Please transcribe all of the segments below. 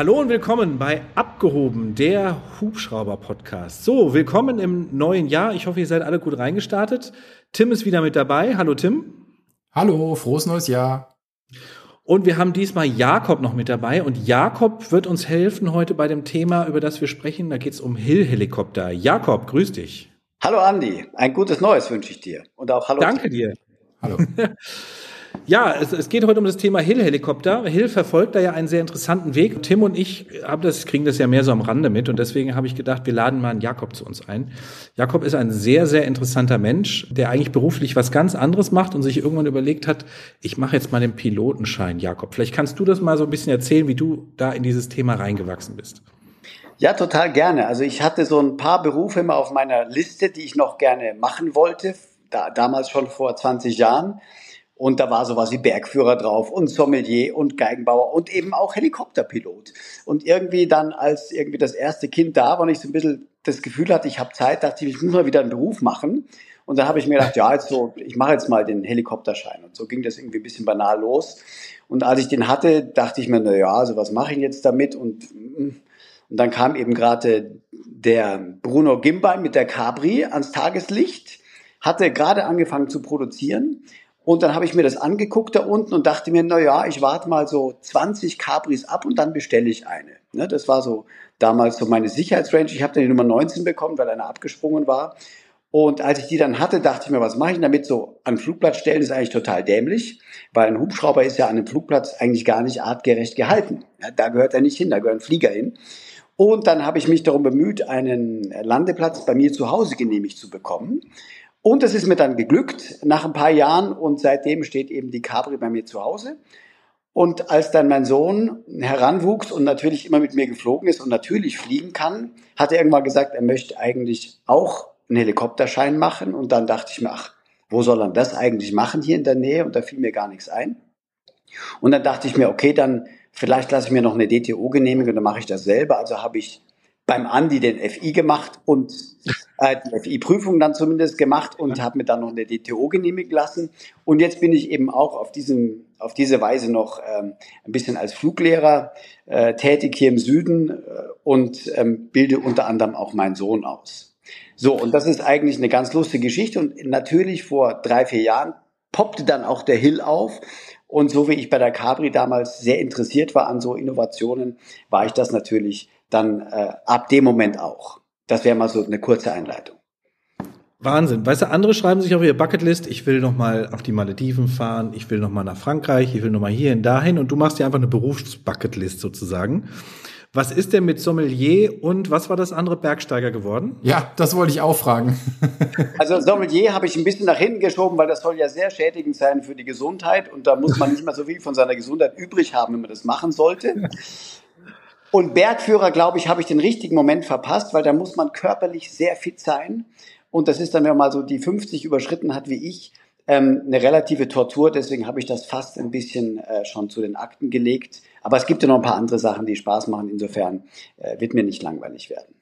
Hallo und willkommen bei Abgehoben, der Hubschrauber-Podcast. So, willkommen im neuen Jahr. Ich hoffe, ihr seid alle gut reingestartet. Tim ist wieder mit dabei. Hallo Tim. Hallo, frohes neues Jahr. Und wir haben diesmal Jakob noch mit dabei. Und Jakob wird uns helfen heute bei dem Thema, über das wir sprechen. Da geht es um Hill-Helikopter. Jakob, grüß dich. Hallo Andi, ein gutes Neues wünsche ich dir. Und auch hallo. Danke dir. Hallo. Ja, es, es, geht heute um das Thema Hill-Helikopter. Hill verfolgt da ja einen sehr interessanten Weg. Tim und ich haben das, kriegen das ja mehr so am Rande mit und deswegen habe ich gedacht, wir laden mal einen Jakob zu uns ein. Jakob ist ein sehr, sehr interessanter Mensch, der eigentlich beruflich was ganz anderes macht und sich irgendwann überlegt hat, ich mache jetzt mal den Pilotenschein, Jakob. Vielleicht kannst du das mal so ein bisschen erzählen, wie du da in dieses Thema reingewachsen bist. Ja, total gerne. Also ich hatte so ein paar Berufe immer auf meiner Liste, die ich noch gerne machen wollte, da, damals schon vor 20 Jahren. Und da war sowas wie Bergführer drauf und Sommelier und Geigenbauer und eben auch Helikopterpilot. Und irgendwie dann, als irgendwie das erste Kind da war und ich so ein bisschen das Gefühl hatte, ich habe Zeit, dachte ich, ich muss mal wieder einen Beruf machen. Und dann habe ich mir gedacht, ja, jetzt so, ich mache jetzt mal den Helikopterschein. Und so ging das irgendwie ein bisschen banal los. Und als ich den hatte, dachte ich mir, na ja, also was mache ich jetzt damit? Und, und dann kam eben gerade der Bruno Gimbal mit der Cabri ans Tageslicht, hatte gerade angefangen zu produzieren und dann habe ich mir das angeguckt da unten und dachte mir, na ja, ich warte mal so 20 Capris ab und dann bestelle ich eine. Ne, das war so damals so meine Sicherheitsrange. Ich habe dann die Nummer 19 bekommen, weil eine abgesprungen war. Und als ich die dann hatte, dachte ich mir, was mache ich damit? So an Flugplatz stellen ist eigentlich total dämlich, weil ein Hubschrauber ist ja an einem Flugplatz eigentlich gar nicht artgerecht gehalten. Ja, da gehört er nicht hin, da gehören Flieger hin. Und dann habe ich mich darum bemüht, einen Landeplatz bei mir zu Hause genehmigt zu bekommen. Und es ist mir dann geglückt nach ein paar Jahren und seitdem steht eben die Cabri bei mir zu Hause. Und als dann mein Sohn heranwuchs und natürlich immer mit mir geflogen ist und natürlich fliegen kann, hat er irgendwann gesagt, er möchte eigentlich auch einen Helikopterschein machen. Und dann dachte ich mir, ach, wo soll er das eigentlich machen hier in der Nähe? Und da fiel mir gar nichts ein. Und dann dachte ich mir, okay, dann vielleicht lasse ich mir noch eine DTO genehmigen und dann mache ich das selber. Also habe ich beim Andi den FI gemacht und äh, die FI-Prüfung dann zumindest gemacht und habe mir dann noch eine DTO genehmigen lassen. Und jetzt bin ich eben auch auf diesem auf diese Weise noch ähm, ein bisschen als Fluglehrer äh, tätig hier im Süden äh, und ähm, bilde unter anderem auch meinen Sohn aus. So, und das ist eigentlich eine ganz lustige Geschichte. Und natürlich vor drei, vier Jahren poppte dann auch der Hill auf. Und so wie ich bei der Cabri damals sehr interessiert war an so Innovationen, war ich das natürlich dann äh, ab dem Moment auch. Das wäre mal so eine kurze Einleitung. Wahnsinn. Weißt du, andere schreiben sich auf ihre Bucketlist, ich will noch mal auf die Malediven fahren, ich will noch mal nach Frankreich, ich will noch mal hierhin, dahin und du machst dir einfach eine Berufsbucketlist sozusagen. Was ist denn mit Sommelier und was war das andere Bergsteiger geworden? Ja, das wollte ich auch fragen. also Sommelier habe ich ein bisschen nach hinten geschoben, weil das soll ja sehr schädigend sein für die Gesundheit und da muss man nicht mehr so viel von seiner Gesundheit übrig haben, wenn man das machen sollte. Und Bergführer, glaube ich, habe ich den richtigen Moment verpasst, weil da muss man körperlich sehr fit sein. Und das ist dann, wenn man mal so die 50 überschritten hat wie ich, ähm, eine relative Tortur. Deswegen habe ich das fast ein bisschen äh, schon zu den Akten gelegt. Aber es gibt ja noch ein paar andere Sachen, die Spaß machen. Insofern äh, wird mir nicht langweilig werden.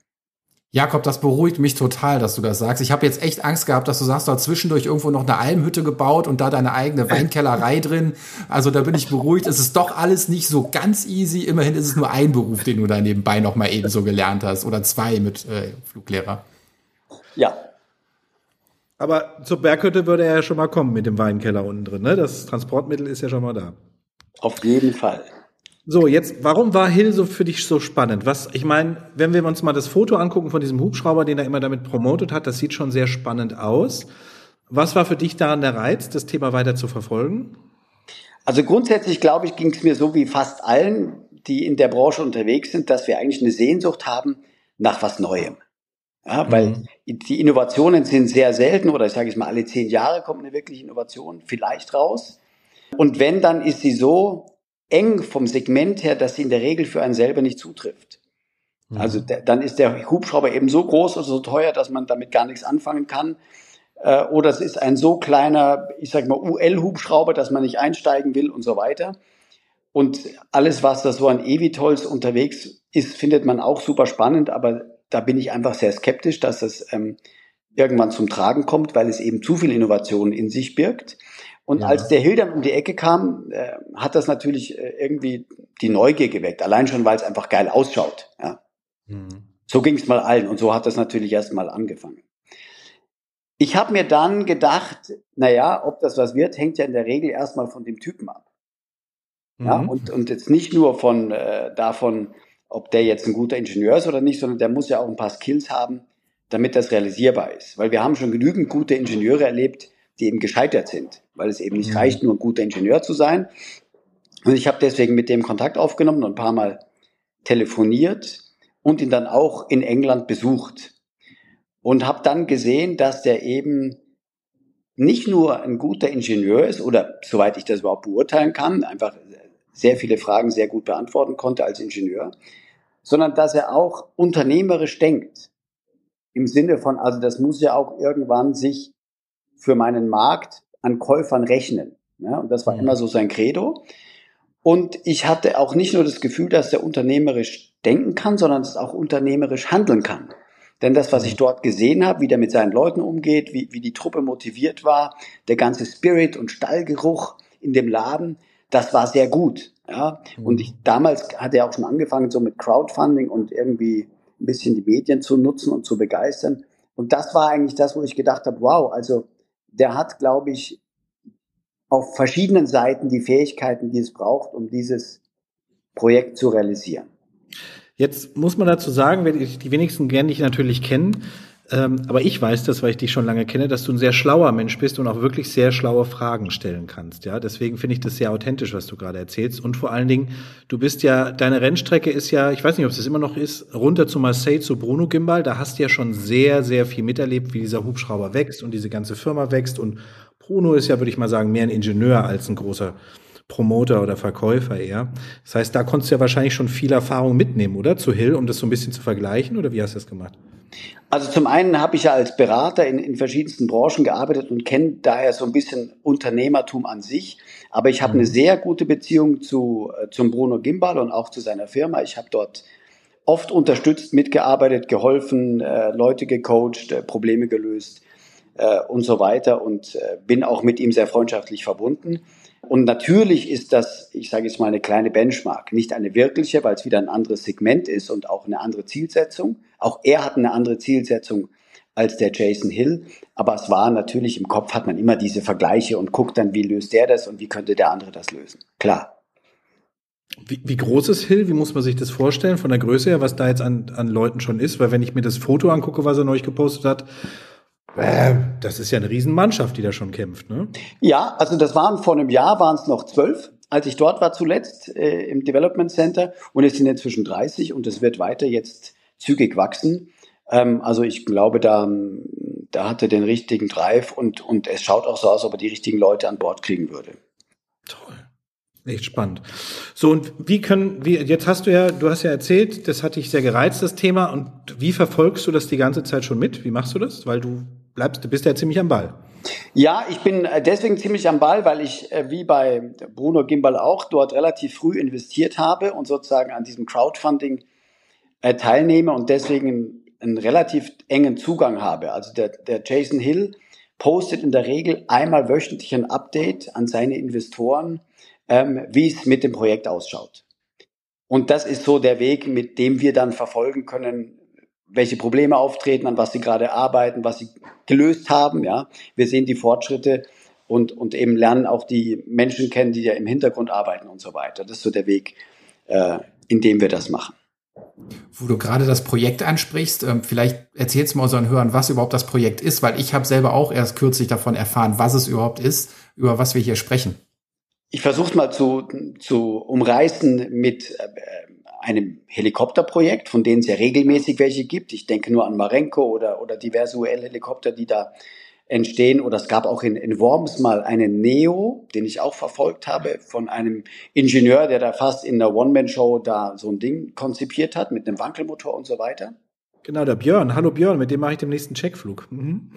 Jakob, das beruhigt mich total, dass du das sagst. Ich habe jetzt echt Angst gehabt, dass du sagst, du hast zwischendurch irgendwo noch eine Almhütte gebaut und da deine eigene Weinkellerei drin. Also da bin ich beruhigt. Es ist doch alles nicht so ganz easy. Immerhin ist es nur ein Beruf, den du da nebenbei noch mal eben so gelernt hast oder zwei mit äh, Fluglehrer. Ja. Aber zur Berghütte würde er ja schon mal kommen mit dem Weinkeller unten drin. Ne? Das Transportmittel ist ja schon mal da. Auf jeden Fall. So, jetzt, warum war Hill so für dich so spannend? Was, ich meine, wenn wir uns mal das Foto angucken von diesem Hubschrauber, den er immer damit promotet hat, das sieht schon sehr spannend aus. Was war für dich daran der Reiz, das Thema weiter zu verfolgen? Also grundsätzlich, glaube ich, ging es mir so wie fast allen, die in der Branche unterwegs sind, dass wir eigentlich eine Sehnsucht haben nach was Neuem. Ja, weil mhm. die Innovationen sind sehr selten oder ich sage es mal, alle zehn Jahre kommt eine wirkliche Innovation vielleicht raus. Und wenn, dann ist sie so eng vom Segment her, dass sie in der Regel für einen selber nicht zutrifft. Mhm. Also dann ist der Hubschrauber eben so groß oder so teuer, dass man damit gar nichts anfangen kann. Äh, oder es ist ein so kleiner, ich sag mal, UL-Hubschrauber, dass man nicht einsteigen will und so weiter. Und alles, was da so an Evitols unterwegs ist, findet man auch super spannend, aber da bin ich einfach sehr skeptisch, dass es ähm, irgendwann zum Tragen kommt, weil es eben zu viel Innovation in sich birgt. Und ja. als der Hill dann um die Ecke kam, äh, hat das natürlich äh, irgendwie die Neugier geweckt. Allein schon, weil es einfach geil ausschaut. Ja. Mhm. So ging es mal allen und so hat das natürlich erst mal angefangen. Ich habe mir dann gedacht, naja, ob das was wird, hängt ja in der Regel erstmal von dem Typen ab. Ja, mhm. und, und jetzt nicht nur von äh, davon, ob der jetzt ein guter Ingenieur ist oder nicht, sondern der muss ja auch ein paar Skills haben, damit das realisierbar ist. Weil wir haben schon genügend gute Ingenieure erlebt, die eben gescheitert sind, weil es eben nicht mhm. reicht, nur ein guter Ingenieur zu sein. Und ich habe deswegen mit dem Kontakt aufgenommen und ein paar Mal telefoniert und ihn dann auch in England besucht und habe dann gesehen, dass der eben nicht nur ein guter Ingenieur ist oder soweit ich das überhaupt beurteilen kann, einfach sehr viele Fragen sehr gut beantworten konnte als Ingenieur, sondern dass er auch unternehmerisch denkt. Im Sinne von, also das muss ja auch irgendwann sich für meinen Markt an Käufern rechnen. Ja, und das war mhm. immer so sein Credo. Und ich hatte auch nicht nur das Gefühl, dass er unternehmerisch denken kann, sondern dass er auch unternehmerisch handeln kann. Denn das, was ich mhm. dort gesehen habe, wie der mit seinen Leuten umgeht, wie, wie die Truppe motiviert war, der ganze Spirit und Stallgeruch in dem Laden, das war sehr gut. Ja? Und mhm. ich, damals hat er auch schon angefangen, so mit Crowdfunding und irgendwie ein bisschen die Medien zu nutzen und zu begeistern. Und das war eigentlich das, wo ich gedacht habe, wow, also der hat, glaube ich, auf verschiedenen Seiten die Fähigkeiten, die es braucht, um dieses Projekt zu realisieren. Jetzt muss man dazu sagen, die wenigsten werden dich natürlich kennen, ähm, aber ich weiß das, weil ich dich schon lange kenne, dass du ein sehr schlauer Mensch bist und auch wirklich sehr schlaue Fragen stellen kannst. Ja, deswegen finde ich das sehr authentisch, was du gerade erzählst. Und vor allen Dingen, du bist ja, deine Rennstrecke ist ja, ich weiß nicht, ob es das immer noch ist, runter zu Marseille zu Bruno Gimbal. Da hast du ja schon sehr, sehr viel miterlebt, wie dieser Hubschrauber wächst und diese ganze Firma wächst. Und Bruno ist ja, würde ich mal sagen, mehr ein Ingenieur als ein großer Promoter oder Verkäufer eher. Das heißt, da konntest du ja wahrscheinlich schon viel Erfahrung mitnehmen, oder? Zu Hill, um das so ein bisschen zu vergleichen, oder wie hast du das gemacht? Also zum einen habe ich ja als Berater in, in verschiedensten Branchen gearbeitet und kenne daher so ein bisschen Unternehmertum an sich. Aber ich habe mhm. eine sehr gute Beziehung zu, äh, zum Bruno Gimbal und auch zu seiner Firma. Ich habe dort oft unterstützt, mitgearbeitet, geholfen, äh, Leute gecoacht, äh, Probleme gelöst äh, und so weiter und äh, bin auch mit ihm sehr freundschaftlich verbunden. Und natürlich ist das, ich sage jetzt mal, eine kleine Benchmark, nicht eine wirkliche, weil es wieder ein anderes Segment ist und auch eine andere Zielsetzung. Auch er hat eine andere Zielsetzung als der Jason Hill. Aber es war natürlich im Kopf hat man immer diese Vergleiche und guckt dann, wie löst der das und wie könnte der andere das lösen. Klar. Wie, wie groß ist Hill? Wie muss man sich das vorstellen von der Größe her, was da jetzt an, an Leuten schon ist? Weil wenn ich mir das Foto angucke, was er neulich gepostet hat, das ist ja eine Riesenmannschaft, die da schon kämpft, ne? Ja, also das waren vor einem Jahr waren es noch zwölf, als ich dort war zuletzt äh, im Development Center und es sind inzwischen 30 und es wird weiter jetzt zügig wachsen. Ähm, also ich glaube, da, da hat er den richtigen Drive und, und es schaut auch so aus, ob er die richtigen Leute an Bord kriegen würde. Toll. Echt spannend. So, und wie können, wie, jetzt hast du ja, du hast ja erzählt, das hat dich sehr gereizt, das Thema. Und wie verfolgst du das die ganze Zeit schon mit? Wie machst du das? Weil du bleibst, du bist ja ziemlich am Ball. Ja, ich bin äh, deswegen ziemlich am Ball, weil ich, äh, wie bei Bruno Gimbal auch, dort relativ früh investiert habe und sozusagen an diesem Crowdfunding äh, teilnehme und deswegen einen relativ engen Zugang habe. Also der, der Jason Hill postet in der Regel einmal wöchentlich ein Update an seine Investoren, ähm, wie es mit dem Projekt ausschaut. Und das ist so der Weg, mit dem wir dann verfolgen können, welche Probleme auftreten, an was sie gerade arbeiten, was sie gelöst haben. Ja, wir sehen die Fortschritte und und eben lernen auch die Menschen kennen, die ja im Hintergrund arbeiten und so weiter. Das ist so der Weg, äh, in dem wir das machen. Wo du gerade das Projekt ansprichst, ähm, vielleicht erzählst du mal unseren Hörern, was überhaupt das Projekt ist, weil ich habe selber auch erst kürzlich davon erfahren, was es überhaupt ist, über was wir hier sprechen. Ich versuche mal zu, zu umreißen mit äh, einem Helikopterprojekt, von denen es ja regelmäßig welche gibt. Ich denke nur an Marenko oder, oder diverse UL-Helikopter, die da entstehen. Oder es gab auch in, in Worms mal einen Neo, den ich auch verfolgt habe, von einem Ingenieur, der da fast in der One-Man-Show da so ein Ding konzipiert hat mit einem Wankelmotor und so weiter. Genau, der Björn. Hallo Björn, mit dem mache ich den nächsten Checkflug. Mhm.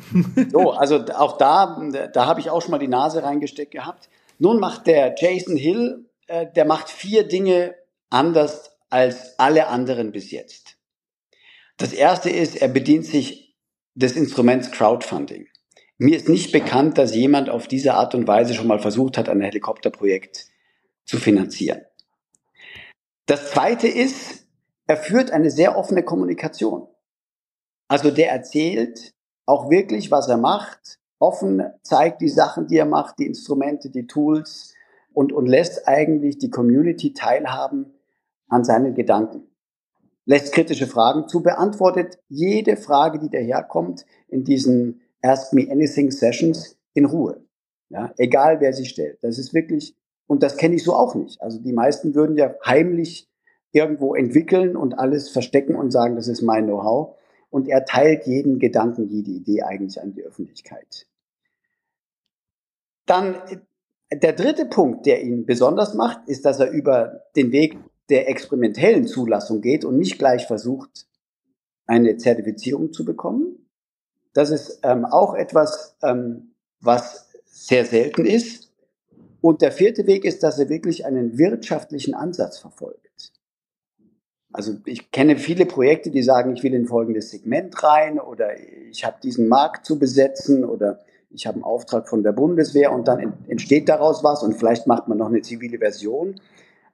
so, also auch da, da habe ich auch schon mal die Nase reingesteckt gehabt. Nun macht der Jason Hill, äh, der macht vier Dinge anders als alle anderen bis jetzt. Das erste ist, er bedient sich des Instruments Crowdfunding. mir ist nicht bekannt, dass jemand auf diese Art und Weise schon mal versucht hat, ein Helikopterprojekt zu finanzieren. Das zweite ist, er führt eine sehr offene Kommunikation. Also der erzählt auch wirklich, was er macht, offen zeigt die Sachen, die er macht, die Instrumente, die Tools und, und lässt eigentlich die Community teilhaben an seinen Gedanken. Lässt kritische Fragen zu, beantwortet jede Frage, die daherkommt in diesen Ask Me Anything Sessions in Ruhe. Ja, egal wer sie stellt. Das ist wirklich, und das kenne ich so auch nicht. Also die meisten würden ja heimlich irgendwo entwickeln und alles verstecken und sagen, das ist mein Know-how. Und er teilt jeden Gedanken, jede Idee eigentlich an die Öffentlichkeit. Dann der dritte Punkt, der ihn besonders macht, ist, dass er über den Weg der experimentellen Zulassung geht und nicht gleich versucht, eine Zertifizierung zu bekommen. Das ist ähm, auch etwas, ähm, was sehr selten ist. Und der vierte Weg ist, dass er wirklich einen wirtschaftlichen Ansatz verfolgt. Also ich kenne viele Projekte, die sagen, ich will in folgendes Segment rein oder ich habe diesen Markt zu besetzen oder ich habe einen Auftrag von der Bundeswehr und dann entsteht daraus was und vielleicht macht man noch eine zivile Version.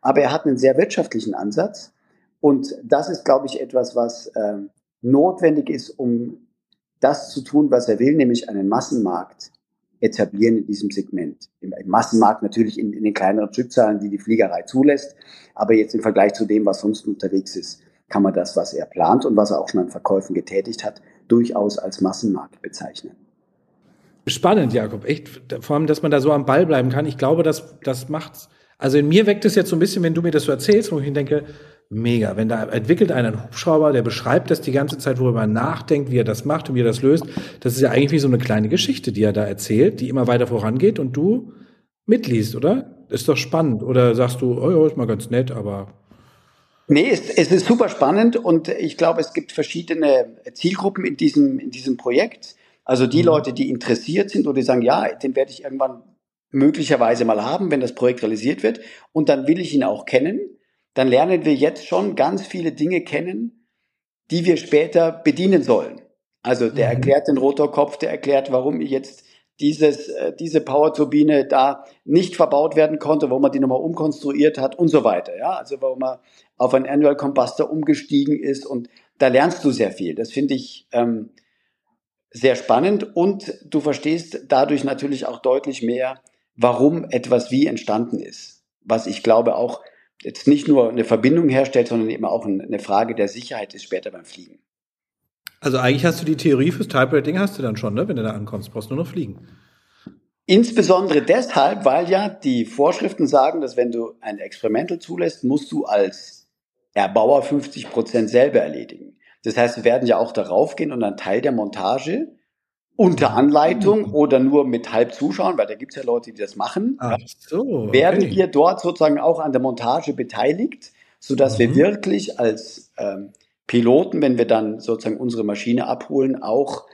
Aber er hat einen sehr wirtschaftlichen Ansatz und das ist, glaube ich, etwas, was äh, notwendig ist, um das zu tun, was er will, nämlich einen Massenmarkt etablieren in diesem Segment. Im, Massenmarkt natürlich in, in den kleineren Stückzahlen, die die Fliegerei zulässt, aber jetzt im Vergleich zu dem, was sonst unterwegs ist, kann man das, was er plant und was er auch schon an Verkäufen getätigt hat, durchaus als Massenmarkt bezeichnen. Spannend, Jakob. Echt, vor allem, dass man da so am Ball bleiben kann. Ich glaube, das, das macht's. Also in mir weckt es jetzt so ein bisschen, wenn du mir das so erzählst, wo ich denke, mega. Wenn da entwickelt einer einen Hubschrauber, der beschreibt das die ganze Zeit, worüber er nachdenkt, wie er das macht und wie er das löst. Das ist ja eigentlich wie so eine kleine Geschichte, die er da erzählt, die immer weiter vorangeht und du mitliest, oder? Ist doch spannend. Oder sagst du, oh ja, ist mal ganz nett, aber. Nee, es, es ist super spannend und ich glaube, es gibt verschiedene Zielgruppen in diesem, in diesem Projekt. Also die mhm. Leute, die interessiert sind oder die sagen, ja, den werde ich irgendwann möglicherweise mal haben, wenn das Projekt realisiert wird. Und dann will ich ihn auch kennen dann lernen wir jetzt schon ganz viele Dinge kennen, die wir später bedienen sollen. Also der mhm. erklärt den Rotorkopf, der erklärt, warum jetzt dieses, äh, diese Powerturbine da nicht verbaut werden konnte, wo man die nochmal umkonstruiert hat und so weiter. Ja, also warum man auf einen Annual Combustor umgestiegen ist und da lernst du sehr viel. Das finde ich ähm, sehr spannend und du verstehst dadurch natürlich auch deutlich mehr, warum etwas wie entstanden ist. Was ich glaube auch jetzt nicht nur eine Verbindung herstellt, sondern eben auch eine Frage der Sicherheit ist später beim Fliegen. Also eigentlich hast du die Theorie fürs Type-Rating hast du dann schon, ne? wenn du da ankommst, brauchst du nur noch fliegen. Insbesondere deshalb, weil ja die Vorschriften sagen, dass wenn du ein Experimental zulässt, musst du als Erbauer 50 Prozent selber erledigen. Das heißt, wir werden ja auch darauf gehen und einen Teil der Montage unter Anleitung oder nur mit halb zuschauen, weil da gibt es ja Leute, die das machen, Ach so, okay. werden wir dort sozusagen auch an der Montage beteiligt, sodass mhm. wir wirklich als ähm, Piloten, wenn wir dann sozusagen unsere Maschine abholen, auch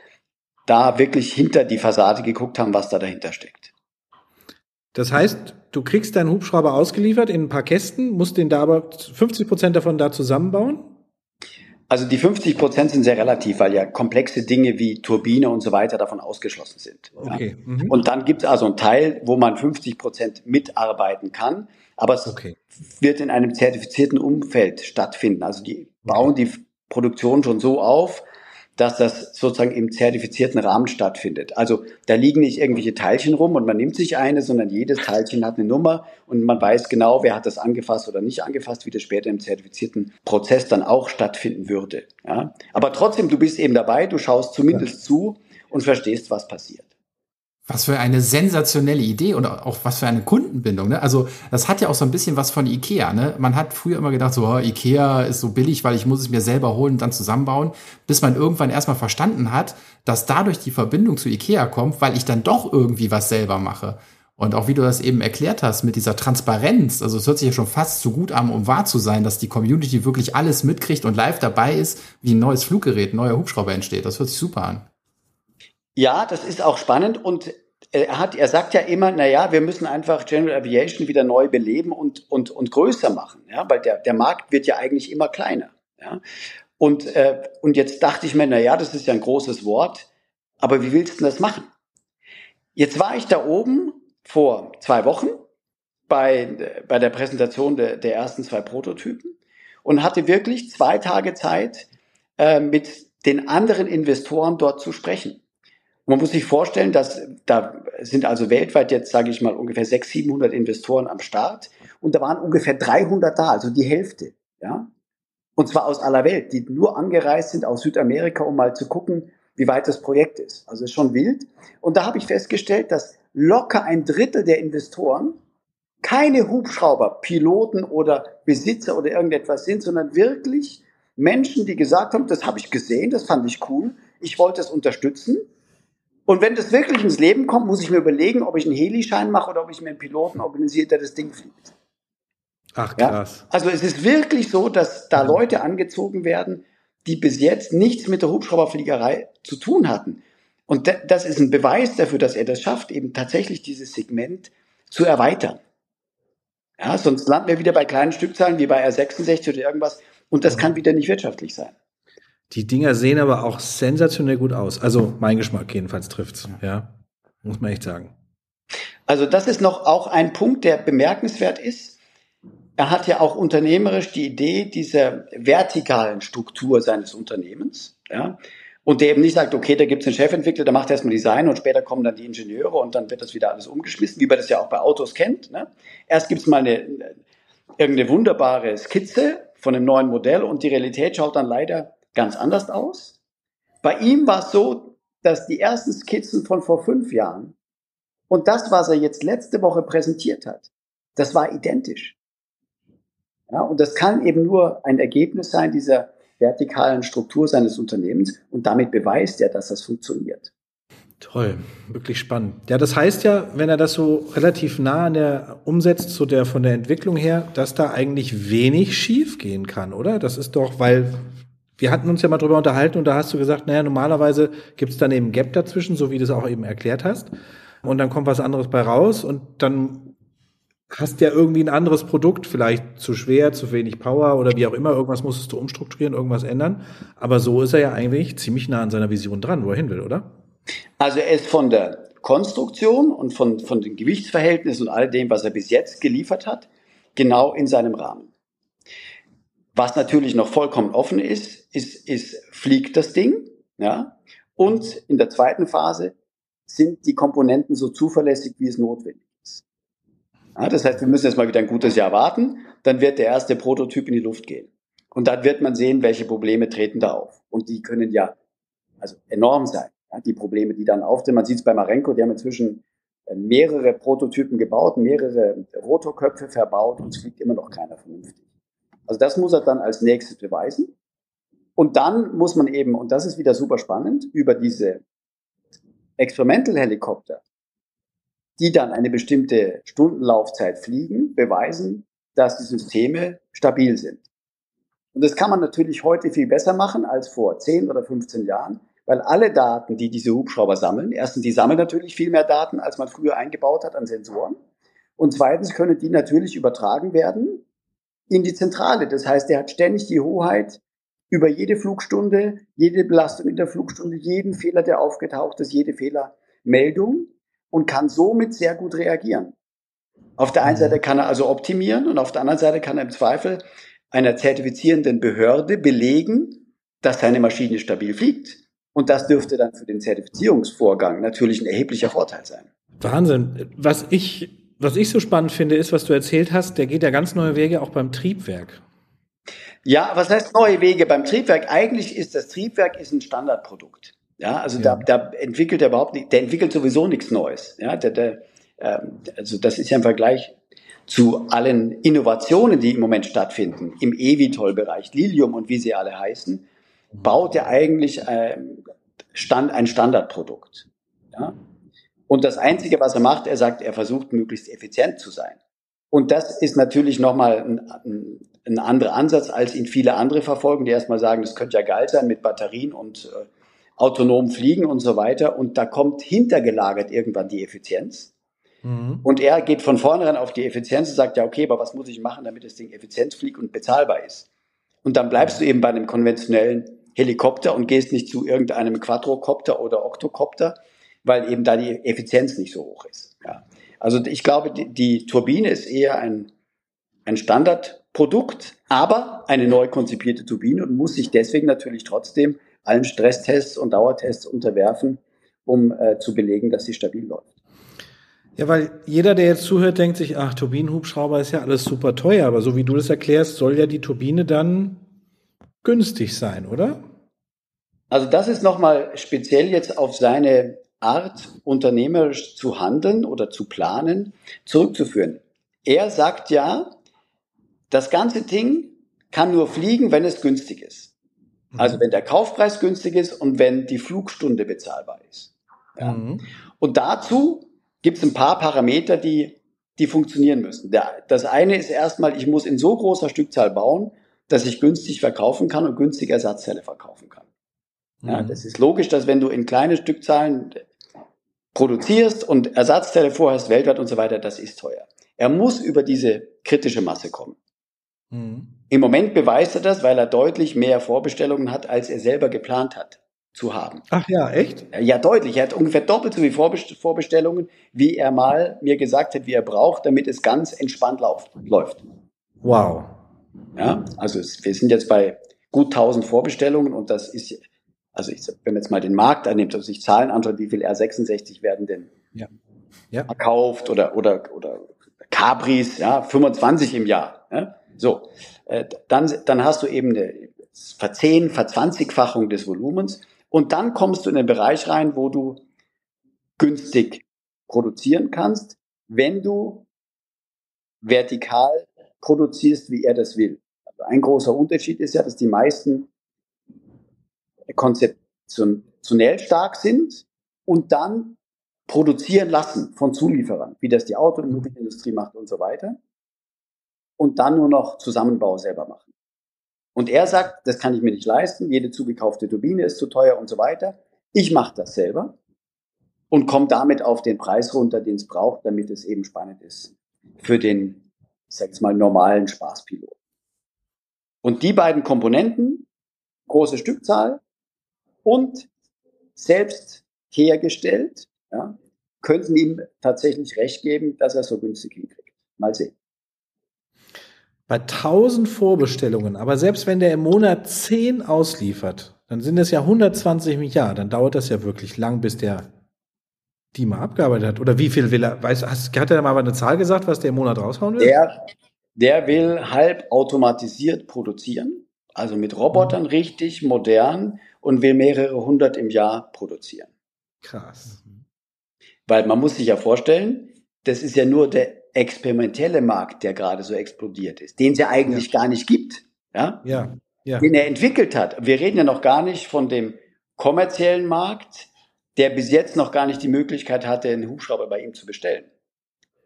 da wirklich hinter die Fassade geguckt haben, was da dahinter steckt. Das heißt, du kriegst deinen Hubschrauber ausgeliefert in ein paar Kästen, musst den da aber 50 Prozent davon da zusammenbauen? Also die 50 Prozent sind sehr relativ, weil ja komplexe Dinge wie Turbine und so weiter davon ausgeschlossen sind. Okay. Ja. Mhm. Und dann gibt es also einen Teil, wo man 50 Prozent mitarbeiten kann, aber es okay. wird in einem zertifizierten Umfeld stattfinden. Also die bauen die Produktion schon so auf, dass das sozusagen im zertifizierten Rahmen stattfindet. Also da liegen nicht irgendwelche Teilchen rum und man nimmt sich eine, sondern jedes Teilchen hat eine Nummer und man weiß genau, wer hat das angefasst oder nicht angefasst, wie das später im zertifizierten Prozess dann auch stattfinden würde. Ja? Aber trotzdem, du bist eben dabei, du schaust zumindest zu und verstehst, was passiert. Was für eine sensationelle Idee und auch was für eine Kundenbindung. Ne? Also das hat ja auch so ein bisschen was von Ikea. Ne? Man hat früher immer gedacht, so oh, Ikea ist so billig, weil ich muss es mir selber holen und dann zusammenbauen, bis man irgendwann erstmal verstanden hat, dass dadurch die Verbindung zu Ikea kommt, weil ich dann doch irgendwie was selber mache. Und auch wie du das eben erklärt hast mit dieser Transparenz, also es hört sich ja schon fast zu gut an, um wahr zu sein, dass die Community wirklich alles mitkriegt und live dabei ist, wie ein neues Fluggerät, ein neuer Hubschrauber entsteht. Das hört sich super an. Ja, das ist auch spannend und er hat, er sagt ja immer, na ja, wir müssen einfach General Aviation wieder neu beleben und, und, und größer machen, ja, weil der, der Markt wird ja eigentlich immer kleiner, ja. Und, äh, und jetzt dachte ich mir, na ja, das ist ja ein großes Wort, aber wie willst du das machen? Jetzt war ich da oben vor zwei Wochen bei, bei der Präsentation de, der ersten zwei Prototypen und hatte wirklich zwei Tage Zeit, äh, mit den anderen Investoren dort zu sprechen. Man muss sich vorstellen, dass da sind also weltweit jetzt, sage ich mal, ungefähr 600, 700 Investoren am Start und da waren ungefähr 300 da, also die Hälfte, ja. Und zwar aus aller Welt, die nur angereist sind aus Südamerika, um mal zu gucken, wie weit das Projekt ist. Also ist schon wild. Und da habe ich festgestellt, dass locker ein Drittel der Investoren keine Hubschrauber, Piloten oder Besitzer oder irgendetwas sind, sondern wirklich Menschen, die gesagt haben, das habe ich gesehen, das fand ich cool, ich wollte es unterstützen. Und wenn das wirklich ins Leben kommt, muss ich mir überlegen, ob ich einen Helischein mache oder ob ich mir einen Piloten organisiere, der das Ding fliegt. Ach krass. Ja? Also es ist wirklich so, dass da Leute angezogen werden, die bis jetzt nichts mit der Hubschrauberfliegerei zu tun hatten. Und das ist ein Beweis dafür, dass er das schafft, eben tatsächlich dieses Segment zu erweitern. Ja, sonst landen wir wieder bei kleinen Stückzahlen wie bei R66 oder irgendwas und das kann wieder nicht wirtschaftlich sein. Die Dinger sehen aber auch sensationell gut aus. Also mein Geschmack jedenfalls trifft's. Ja, muss man echt sagen. Also das ist noch auch ein Punkt, der bemerkenswert ist. Er hat ja auch unternehmerisch die Idee dieser vertikalen Struktur seines Unternehmens. Ja, und der eben nicht sagt, okay, da gibt es einen Chefentwickler, der macht erstmal Design und später kommen dann die Ingenieure und dann wird das wieder alles umgeschmissen, wie man das ja auch bei Autos kennt. Ne? Erst gibt es mal eine, irgendeine wunderbare Skizze von einem neuen Modell und die Realität schaut dann leider ganz anders aus. Bei ihm war es so, dass die ersten Skizzen von vor fünf Jahren und das, was er jetzt letzte Woche präsentiert hat, das war identisch. Ja, und das kann eben nur ein Ergebnis sein dieser vertikalen Struktur seines Unternehmens und damit beweist er, dass das funktioniert. Toll, wirklich spannend. Ja, das heißt ja, wenn er das so relativ nah an der umsetzt, zu der von der Entwicklung her, dass da eigentlich wenig schief gehen kann, oder? Das ist doch, weil wir hatten uns ja mal drüber unterhalten und da hast du gesagt, naja, normalerweise gibt es dann eben Gap dazwischen, so wie du es auch eben erklärt hast. Und dann kommt was anderes bei raus und dann hast ja irgendwie ein anderes Produkt, vielleicht zu schwer, zu wenig Power oder wie auch immer, irgendwas musstest du umstrukturieren, irgendwas ändern. Aber so ist er ja eigentlich ziemlich nah an seiner Vision dran, wo er hin will, oder? Also er ist von der Konstruktion und von, von den Gewichtsverhältnissen und all dem, was er bis jetzt geliefert hat, genau in seinem Rahmen. Was natürlich noch vollkommen offen ist, ist, ist fliegt das Ding, ja? Und in der zweiten Phase sind die Komponenten so zuverlässig, wie es notwendig ja, das heißt, wir müssen jetzt mal wieder ein gutes Jahr warten, dann wird der erste Prototyp in die Luft gehen. Und dann wird man sehen, welche Probleme treten da auf. Und die können ja also enorm sein. Ja, die Probleme, die dann auftreten. Man sieht es bei Marenko, die haben inzwischen äh, mehrere Prototypen gebaut, mehrere Rotorköpfe verbaut und es fliegt immer noch keiner vernünftig. Also das muss er dann als nächstes beweisen. Und dann muss man eben, und das ist wieder super spannend, über diese Experimental Helikopter die dann eine bestimmte Stundenlaufzeit fliegen, beweisen, dass die Systeme stabil sind. Und das kann man natürlich heute viel besser machen als vor 10 oder 15 Jahren, weil alle Daten, die diese Hubschrauber sammeln, erstens, die sammeln natürlich viel mehr Daten, als man früher eingebaut hat an Sensoren. Und zweitens können die natürlich übertragen werden in die Zentrale. Das heißt, er hat ständig die Hoheit über jede Flugstunde, jede Belastung in der Flugstunde, jeden Fehler, der aufgetaucht ist, jede Fehlermeldung und kann somit sehr gut reagieren. Auf der einen mhm. Seite kann er also optimieren und auf der anderen Seite kann er im Zweifel einer zertifizierenden Behörde belegen, dass seine Maschine stabil fliegt. Und das dürfte dann für den Zertifizierungsvorgang natürlich ein erheblicher Vorteil sein. Wahnsinn. Was ich, was ich so spannend finde, ist, was du erzählt hast, der geht ja ganz neue Wege auch beim Triebwerk. Ja, was heißt neue Wege beim Triebwerk? Eigentlich ist das Triebwerk ist ein Standardprodukt. Ja, also ja. Da, da entwickelt er überhaupt nicht, der entwickelt sowieso nichts Neues. Ja, der, der, ähm, also das ist ja im Vergleich zu allen Innovationen, die im Moment stattfinden, im Evitol-Bereich, Lilium und wie sie alle heißen, baut er eigentlich ähm, Stand, ein Standardprodukt. Ja? Und das Einzige, was er macht, er sagt, er versucht möglichst effizient zu sein. Und das ist natürlich nochmal ein, ein, ein anderer Ansatz, als ihn viele andere verfolgen, die erstmal sagen, das könnte ja geil sein mit Batterien und äh, autonom fliegen und so weiter. Und da kommt hintergelagert irgendwann die Effizienz. Mhm. Und er geht von vornherein auf die Effizienz und sagt, ja, okay, aber was muss ich machen, damit das Ding effizient fliegt und bezahlbar ist? Und dann bleibst du eben bei einem konventionellen Helikopter und gehst nicht zu irgendeinem Quadrocopter oder Octocopter, weil eben da die Effizienz nicht so hoch ist. Ja. Also ich glaube, die, die Turbine ist eher ein, ein Standardprodukt, aber eine neu konzipierte Turbine und muss sich deswegen natürlich trotzdem allen Stresstests und Dauertests unterwerfen, um äh, zu belegen, dass sie stabil läuft. Ja, weil jeder, der jetzt zuhört, denkt sich, ach, Turbinenhubschrauber ist ja alles super teuer, aber so wie du das erklärst, soll ja die Turbine dann günstig sein, oder? Also das ist nochmal speziell jetzt auf seine Art, unternehmerisch zu handeln oder zu planen, zurückzuführen. Er sagt ja, das ganze Ding kann nur fliegen, wenn es günstig ist. Mhm. Also wenn der Kaufpreis günstig ist und wenn die Flugstunde bezahlbar ist. Ja. Mhm. Und dazu gibt es ein paar Parameter, die, die funktionieren müssen. Der, das eine ist erstmal, ich muss in so großer Stückzahl bauen, dass ich günstig verkaufen kann und günstig Ersatzteile verkaufen kann. Ja, mhm. das ist logisch, dass wenn du in kleine Stückzahlen produzierst und Ersatzteile vorhast, weltweit und so weiter, das ist teuer. Er muss über diese kritische Masse kommen. Mhm. Im Moment beweist er das, weil er deutlich mehr Vorbestellungen hat, als er selber geplant hat zu haben. Ach ja, echt? Ja, deutlich. Er hat ungefähr doppelt so viele Vorbestellungen, wie er mal mir gesagt hat, wie er braucht, damit es ganz entspannt läuft. Wow. Ja, also es, wir sind jetzt bei gut 1000 Vorbestellungen und das ist, also ich, wenn man jetzt mal den Markt annimmt, also sich Zahlen anschaut, wie viel R66 werden denn ja. Ja. verkauft oder, oder, oder Cabris, ja, 25 im Jahr. Ja? So, äh, dann, dann hast du eben eine Verzehn-, Verzwanzigfachung des Volumens und dann kommst du in den Bereich rein, wo du günstig produzieren kannst, wenn du vertikal produzierst, wie er das will. Also ein großer Unterschied ist ja, dass die meisten konzeptionell stark sind und dann produzieren lassen von Zulieferern, wie das die Automobilindustrie macht und so weiter. Und dann nur noch Zusammenbau selber machen. Und er sagt, das kann ich mir nicht leisten, jede zugekaufte Turbine ist zu teuer und so weiter. Ich mache das selber und komme damit auf den Preis runter, den es braucht, damit es eben spannend ist für den, ich sag's mal, normalen Spaßpilot. Und die beiden Komponenten, große Stückzahl und selbst hergestellt, ja, könnten ihm tatsächlich recht geben, dass er so günstig hinkriegt. Mal sehen bei 1000 Vorbestellungen, aber selbst wenn der im Monat 10 ausliefert, dann sind es ja 120 im Jahr, dann dauert das ja wirklich lang, bis der die mal abgearbeitet hat. Oder wie viel will er? Weißt, hast, hat er mal eine Zahl gesagt, was der im Monat raushauen will? Der, der will halb automatisiert produzieren, also mit Robotern mhm. richtig modern und will mehrere hundert im Jahr produzieren. Krass. Weil man muss sich ja vorstellen, das ist ja nur der experimentelle Markt, der gerade so explodiert ist, den es ja eigentlich ja. gar nicht gibt, ja? Ja. ja, den er entwickelt hat. Wir reden ja noch gar nicht von dem kommerziellen Markt, der bis jetzt noch gar nicht die Möglichkeit hatte, einen Hubschrauber bei ihm zu bestellen.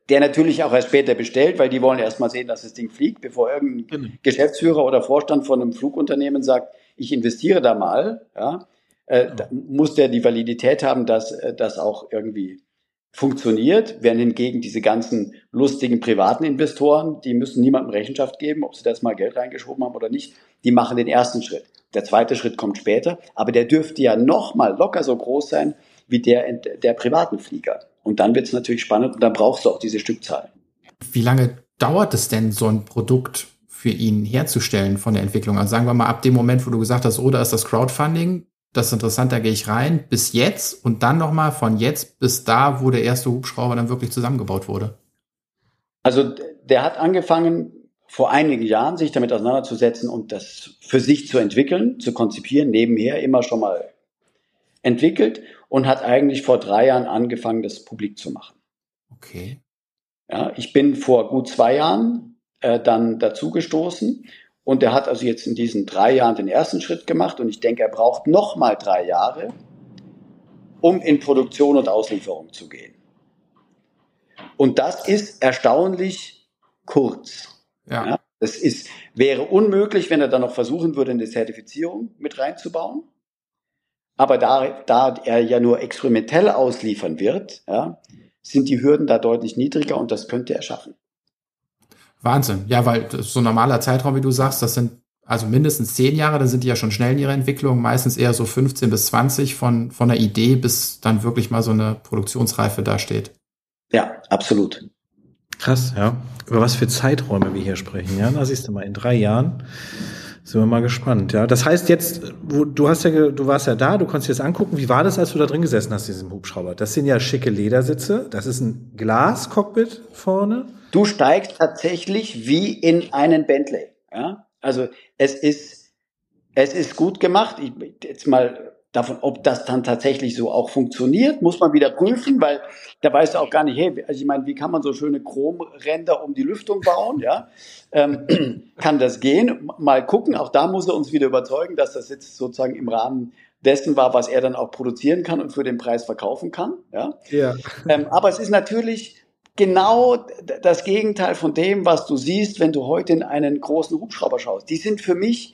Der natürlich auch erst später bestellt, weil die wollen erst mal sehen, dass das Ding fliegt, bevor irgendein genau. Geschäftsführer oder Vorstand von einem Flugunternehmen sagt, ich investiere da mal, ja, äh, da muss der die Validität haben, dass äh, das auch irgendwie funktioniert, während hingegen diese ganzen lustigen privaten Investoren, die müssen niemandem Rechenschaft geben, ob sie das mal Geld reingeschoben haben oder nicht, die machen den ersten Schritt. Der zweite Schritt kommt später, aber der dürfte ja noch mal locker so groß sein wie der der privaten Flieger. Und dann wird es natürlich spannend und dann brauchst du auch diese Stückzahl. Wie lange dauert es denn, so ein Produkt für ihn herzustellen von der Entwicklung? Also sagen wir mal ab dem Moment, wo du gesagt hast, oh, da ist das Crowdfunding, das ist interessant, da gehe ich rein, bis jetzt und dann nochmal von jetzt bis da, wo der erste Hubschrauber dann wirklich zusammengebaut wurde? Also der hat angefangen, vor einigen Jahren sich damit auseinanderzusetzen und das für sich zu entwickeln, zu konzipieren, nebenher immer schon mal entwickelt und hat eigentlich vor drei Jahren angefangen, das publik zu machen. Okay. Ja, ich bin vor gut zwei Jahren äh, dann dazugestoßen und er hat also jetzt in diesen drei Jahren den ersten Schritt gemacht und ich denke, er braucht noch mal drei Jahre, um in Produktion und Auslieferung zu gehen. Und das ist erstaunlich kurz. Ja. ja. Das ist, wäre unmöglich, wenn er dann noch versuchen würde, eine Zertifizierung mit reinzubauen. Aber da, da er ja nur experimentell ausliefern wird, ja, sind die Hürden da deutlich niedriger und das könnte er schaffen. Wahnsinn. Ja, weil so ein normaler Zeitraum, wie du sagst, das sind Also mindestens zehn Jahre, dann sind die ja schon schnell in ihrer Entwicklung, meistens eher so 15 bis 20 von, von der Idee, bis dann wirklich mal so eine Produktionsreife dasteht. Ja, absolut. Krass, ja. Über was für Zeiträume wir hier sprechen, ja. Da siehst du mal, in drei Jahren sind wir mal gespannt, ja. Das heißt jetzt, wo, du hast ja, du warst ja da, du konntest dir das angucken. Wie war das, als du da drin gesessen hast, in diesem Hubschrauber? Das sind ja schicke Ledersitze. Das ist ein Glascockpit vorne. Du steigst tatsächlich wie in einen Bentley, ja. Also es ist, es ist gut gemacht. Ich, jetzt mal davon, ob das dann tatsächlich so auch funktioniert, muss man wieder prüfen, weil da weißt du auch gar nicht, hey, also ich meine, wie kann man so schöne Chromränder um die Lüftung bauen, ja? Ähm, kann das gehen? Mal gucken, auch da muss er uns wieder überzeugen, dass das jetzt sozusagen im Rahmen dessen war, was er dann auch produzieren kann und für den Preis verkaufen kann, ja? Ja. Ähm, aber es ist natürlich genau das Gegenteil von dem, was du siehst, wenn du heute in einen großen Hubschrauber schaust. Die sind für mich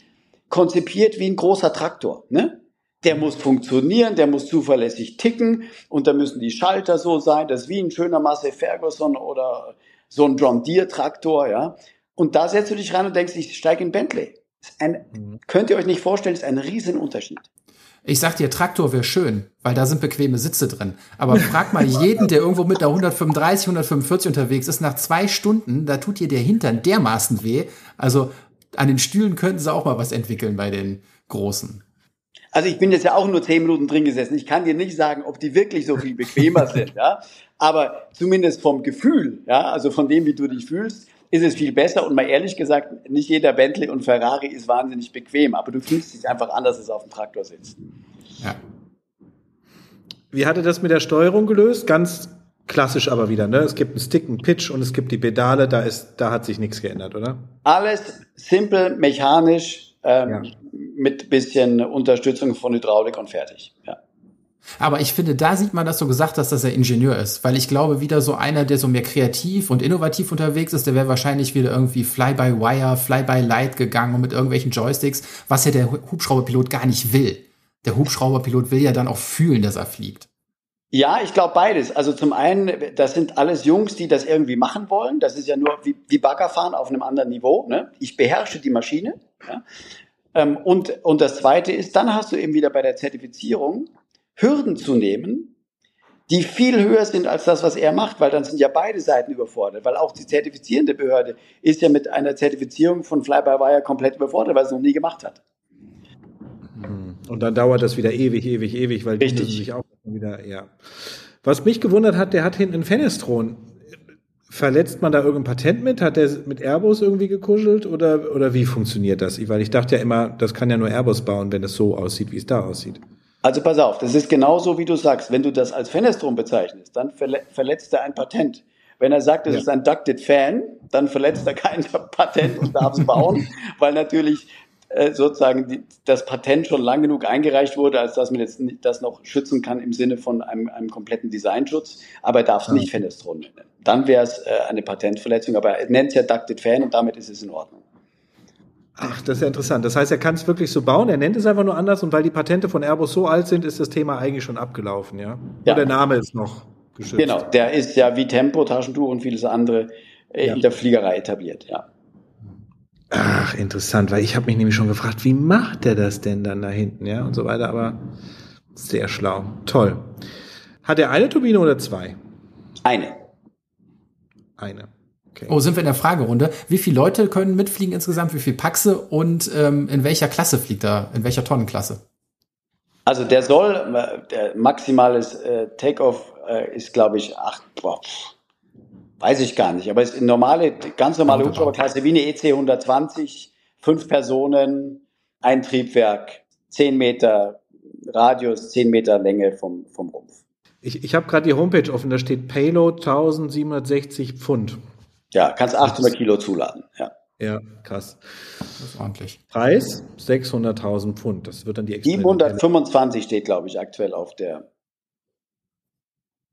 konzipiert wie ein großer Traktor. Ne? Der muss funktionieren, der muss zuverlässig ticken und da müssen die Schalter so sein. Das ist wie ein schöner Massey Ferguson oder so ein John Deere Traktor. Ja? Und da setzt du dich rein und denkst, ich steige in Bentley. Ein, mhm. Könnt ihr euch nicht vorstellen, ist ein Riesenunterschied. Ich sag dir, Traktor wäre schön, weil da sind bequeme Sitze drin. Aber frag mal jeden, der irgendwo mit der 135, 145 unterwegs ist, nach zwei Stunden, da tut dir der Hintern dermaßen weh. Also an den Stühlen könnten sie auch mal was entwickeln bei den Großen. Also ich bin jetzt ja auch nur zehn Minuten drin gesessen. Ich kann dir nicht sagen, ob die wirklich so viel bequemer sind, ja. Aber zumindest vom Gefühl, ja, also von dem, wie du dich fühlst, ist es viel besser. Und mal ehrlich gesagt, nicht jeder Bentley und Ferrari ist wahnsinnig bequem, aber du fühlst dich einfach anders, als auf dem Traktor sitzt. Ja. Wie hatte das mit der Steuerung gelöst? Ganz klassisch aber wieder, ne? Es gibt einen Stick, einen Pitch und es gibt die Pedale, da ist, da hat sich nichts geändert, oder? Alles simpel, mechanisch, ähm, ja. mit bisschen Unterstützung von Hydraulik und fertig. Ja. Aber ich finde, da sieht man, dass du gesagt hast, dass er Ingenieur ist. Weil ich glaube, wieder so einer, der so mehr kreativ und innovativ unterwegs ist, der wäre wahrscheinlich wieder irgendwie Fly-by-Wire, Fly-by-Light gegangen und mit irgendwelchen Joysticks, was ja der Hubschrauberpilot gar nicht will. Der Hubschrauberpilot will ja dann auch fühlen, dass er fliegt. Ja, ich glaube beides. Also zum einen, das sind alles Jungs, die das irgendwie machen wollen. Das ist ja nur wie, wie Baggerfahren auf einem anderen Niveau. Ne? Ich beherrsche die Maschine. Ja? Ähm, und, und das Zweite ist, dann hast du eben wieder bei der Zertifizierung Hürden zu nehmen, die viel höher sind als das, was er macht, weil dann sind ja beide Seiten überfordert, weil auch die zertifizierende Behörde ist ja mit einer Zertifizierung von Fly-by-Wire komplett überfordert, weil sie es noch nie gemacht hat. Hm. Und dann dauert das wieder ewig, ewig, ewig, weil Richtig. die sich auch wieder, ja. Was mich gewundert hat, der hat hinten einen Fenestron. Verletzt man da irgendein Patent mit? Hat der mit Airbus irgendwie gekuschelt oder, oder wie funktioniert das? Weil ich dachte ja immer, das kann ja nur Airbus bauen, wenn es so aussieht, wie es da aussieht. Also pass auf, das ist genauso, wie du sagst. Wenn du das als Fenestron bezeichnest, dann verletzt er ein Patent. Wenn er sagt, es ja. ist ein Ducted Fan, dann verletzt er kein Patent und darf es bauen, weil natürlich äh, sozusagen die, das Patent schon lang genug eingereicht wurde, als dass man jetzt das noch schützen kann im Sinne von einem, einem kompletten Designschutz. Aber er darf es ja. nicht Fenestron nennen. Dann wäre es äh, eine Patentverletzung, aber er nennt es ja Ducted Fan und damit ist es in Ordnung. Ach, das ist ja interessant. Das heißt, er kann es wirklich so bauen, er nennt es einfach nur anders und weil die Patente von Airbus so alt sind, ist das Thema eigentlich schon abgelaufen, ja? ja. Und der Name ist noch geschützt. Genau, der ist ja wie Tempo, Taschentuch und vieles andere äh, ja. in der Fliegerei etabliert, ja. Ach, interessant, weil ich habe mich nämlich schon gefragt, wie macht der das denn dann da hinten, ja, und so weiter, aber sehr schlau. Toll. Hat er eine Turbine oder zwei? Eine. Eine. Okay. Oh, sind wir in der Fragerunde. Wie viele Leute können mitfliegen insgesamt? Wie viel Paxe? Und ähm, in welcher Klasse fliegt er? In welcher Tonnenklasse? Also der soll, der maximales äh, Takeoff äh, ist, glaube ich, acht, boah, weiß ich gar nicht, aber es ist eine normale, ganz normale Hubschrauberklasse wie eine EC 120, fünf Personen, ein Triebwerk, zehn Meter Radius, zehn Meter Länge vom, vom Rumpf. Ich, ich habe gerade die Homepage offen, da steht Payload 1760 Pfund. Ja, kannst 800 Kilo zuladen. Ja. Ja, krass. Das ist ordentlich. Preis 600.000 Pfund. Das wird dann die 725 steht, glaube ich, aktuell auf der.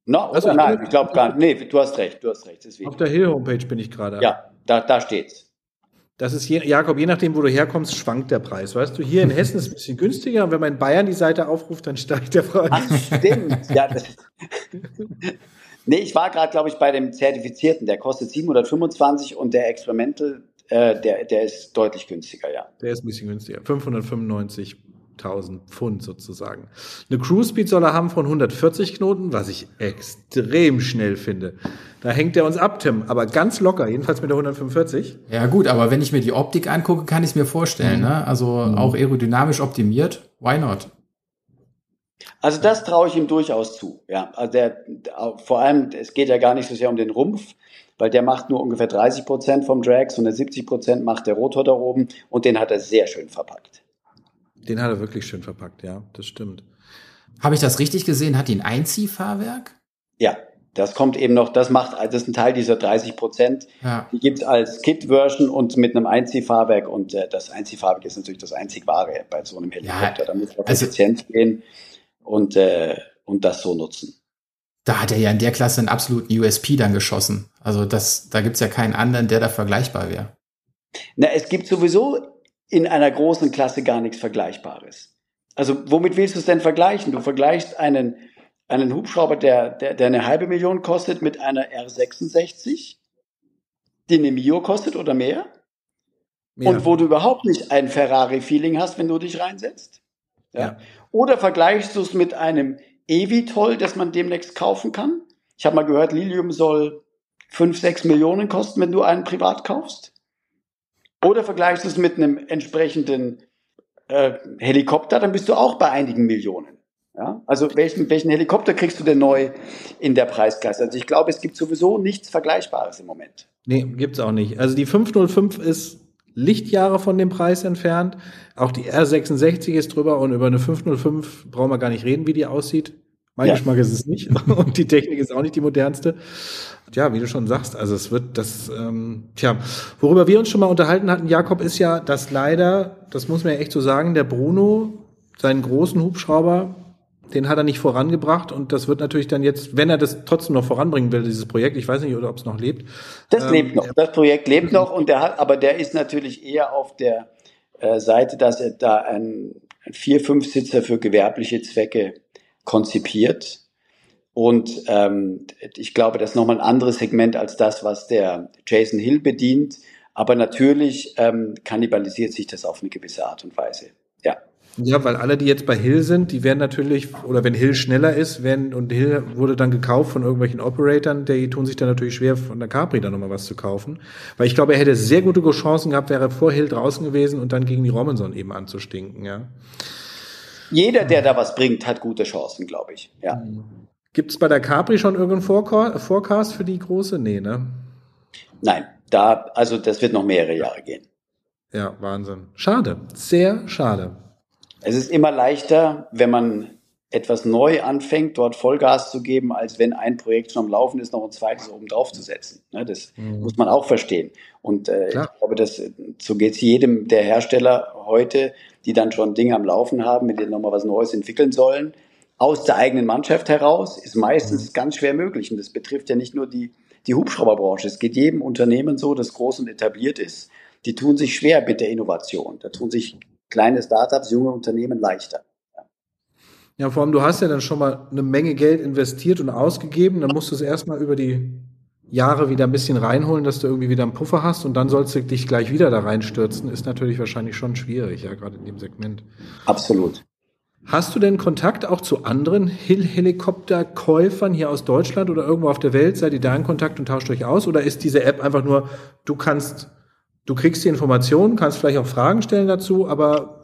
No, also nein, ich glaube gar nicht. Nee, du hast recht, du hast recht. Deswegen. Auf der Hill-Homepage bin ich gerade. Ja, da, da steht's. Das ist, je, Jakob, je nachdem, wo du herkommst, schwankt der Preis. Weißt du, hier in Hessen ist es ein bisschen günstiger und wenn man in Bayern die Seite aufruft, dann steigt der Preis. Ach, stimmt. Ja, das, Nee, ich war gerade, glaube ich, bei dem Zertifizierten. Der kostet 725 und der Experimental äh, der, der ist deutlich günstiger, ja. Der ist ein bisschen günstiger. 595 1000 Pfund sozusagen. Eine Cruise Speed soll er haben von 140 Knoten, was ich extrem schnell finde. Da hängt er uns ab, Tim, aber ganz locker, jedenfalls mit der 145. Ja gut, aber wenn ich mir die Optik angucke, kann ich es mir vorstellen. Mhm. Ne? Also mhm. auch aerodynamisch optimiert, why not? Also das traue ich ihm durchaus zu. Ja, also der, vor allem, es geht ja gar nicht so sehr um den Rumpf, weil der macht nur ungefähr 30 Prozent vom Drag, sondern 70 Prozent macht der Rotor da oben und den hat er sehr schön verpackt. Den hat er wirklich schön verpackt, ja, das stimmt. Habe ich das richtig gesehen? Hat die ein Einziehfahrwerk? Ja, das kommt eben noch, das macht, das ist ein Teil dieser 30 Prozent. Ja. Die gibt's als Kit-Version und mit einem Einziehfahrwerk und äh, das Einziehfahrwerk ist natürlich das einzig wahre bei so einem Helikopter. Ja, da muss man also, effizient gehen und, äh, und das so nutzen. Da hat er ja in der Klasse einen absoluten USP dann geschossen. Also das, da gibt's ja keinen anderen, der da vergleichbar wäre. Na, es gibt sowieso in einer großen Klasse gar nichts Vergleichbares. Also womit willst du es denn vergleichen? Du vergleichst einen, einen Hubschrauber, der, der, der eine halbe Million kostet, mit einer R66, die eine Mio kostet oder mehr. mehr. Und wo du überhaupt nicht ein Ferrari-Feeling hast, wenn du dich reinsetzt. Ja? ja. Oder vergleichst du es mit einem Evitol, das man demnächst kaufen kann? Ich habe mal gehört, Lilium soll 5, 6 Millionen kosten, wenn du einen privat kaufst. Oder vergleichst du es mit einem entsprechenden äh, Helikopter, dann bist du auch bei einigen Millionen. Ja? Also welchen, welchen Helikopter kriegst du denn neu in der Preisklasse? Also ich glaube, es gibt sowieso nichts Vergleichbares im Moment. Nee, gibt's auch nicht. Also die 505 ist Lichtjahre von dem Preis entfernt. Auch die R66 ist drüber und über eine 505 brauchen wir gar nicht reden, wie die aussieht. Mein ja. Geschmack ist es nicht und die Technik ist auch nicht die modernste ja, wie du schon sagst, also es wird das, ähm, tja, worüber wir uns schon mal unterhalten hatten, Jakob, ist ja, dass leider, das muss man ja echt so sagen, der Bruno, seinen großen Hubschrauber, den hat er nicht vorangebracht und das wird natürlich dann jetzt, wenn er das trotzdem noch voranbringen will, dieses Projekt, ich weiß nicht, ob es noch lebt. Das ähm, lebt noch, das Projekt lebt noch und der hat, aber der ist natürlich eher auf der Seite, dass er da ein, ein vier, fünf Sitzer für gewerbliche Zwecke konzipiert und ähm, ich glaube, das ist nochmal ein anderes Segment als das, was der Jason Hill bedient. Aber natürlich ähm, kannibalisiert sich das auf eine gewisse Art und Weise. Ja. Weil alle, die jetzt bei Hill sind, die werden natürlich, oder wenn Hill schneller ist, werden, und Hill wurde dann gekauft von irgendwelchen Operatoren, die tun sich dann natürlich schwer, von der Capri dann nochmal was zu kaufen. Weil ich glaube, er hätte sehr gute Chancen gehabt, wäre vor Hill draußen gewesen und dann gegen die Robinson eben anzustinken, ja. Jeder, der da was bringt, hat gute Chancen, glaube ich, ja. Mhm. Gibt es bei der Capri schon irgendeinen Forecast für die große? Nee, ne? Nein, da, also das wird noch mehrere Jahre gehen. Ja, Wahnsinn. Schade, sehr schade. Es ist immer leichter, wenn man etwas neu anfängt, dort Vollgas zu geben, als wenn ein Projekt schon am Laufen ist, noch ein zweites oben drauf zu setzen. Ne, das mhm. muss man auch verstehen. Und äh, ich glaube, dass, so geht es jedem der Hersteller heute, die dann schon Dinge am Laufen haben, mit denen nochmal was Neues entwickeln sollen aus der eigenen Mannschaft heraus ist meistens mhm. ganz schwer möglich. Und das betrifft ja nicht nur die, die Hubschrauberbranche. Es geht jedem Unternehmen so, das groß und etabliert ist. Die tun sich schwer mit der Innovation. Da tun sich kleine Startups, junge Unternehmen leichter. Ja. vor allem, du hast ja dann schon mal eine Menge Geld investiert und ausgegeben. Dann musst du es erstmal über die Jahre wieder ein bisschen reinholen, dass du irgendwie wieder einen Puffer hast und dann sollst du dich gleich wieder da reinstürzen, ist natürlich wahrscheinlich schon schwierig, ja, gerade in dem Segment. Absolut. Hast du denn Kontakt auch zu anderen Hill-Helikopter-Käufern hier aus Deutschland oder irgendwo auf der Welt? Seid ihr da in Kontakt und tauscht euch aus? Oder ist diese App einfach nur, du kannst, du kriegst die Informationen, kannst vielleicht auch Fragen stellen dazu, aber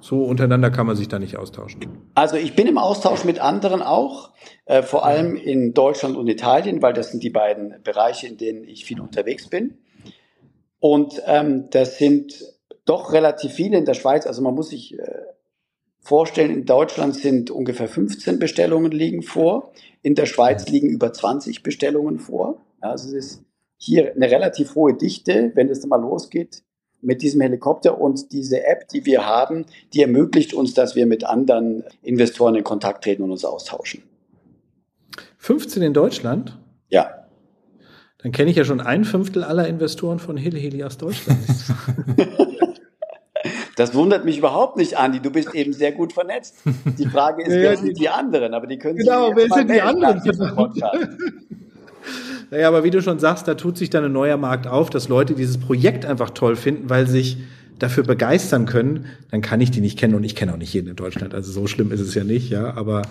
so untereinander kann man sich da nicht austauschen? Also ich bin im Austausch mit anderen auch, äh, vor allem in Deutschland und Italien, weil das sind die beiden Bereiche, in denen ich viel unterwegs bin. Und ähm, das sind doch relativ viele in der Schweiz. Also man muss sich äh, vorstellen, in Deutschland sind ungefähr 15 Bestellungen liegen vor. In der Schweiz liegen über 20 Bestellungen vor. Also es ist hier eine relativ hohe Dichte, wenn es mal losgeht mit diesem Helikopter. Und diese App, die wir haben, die ermöglicht uns, dass wir mit anderen Investoren in Kontakt treten und uns austauschen. 15 in Deutschland? Ja. Dann kenne ich ja schon ein Fünftel aller Investoren von Heli Heli aus Deutschland. Das wundert mich überhaupt nicht, Andi. Du bist eben sehr gut vernetzt. Die Frage ist, ja, wer sind die anderen? Aber die können genau, wer sind die anderen? Naja, aber wie du schon sagst, da tut sich dann ein neuer Markt auf, dass Leute dieses Projekt einfach toll finden, weil sich dafür begeistern können, dann kann ich die nicht kennen und ich kenne auch nicht jeden in Deutschland. Also so schlimm ist es ja nicht, ja, aber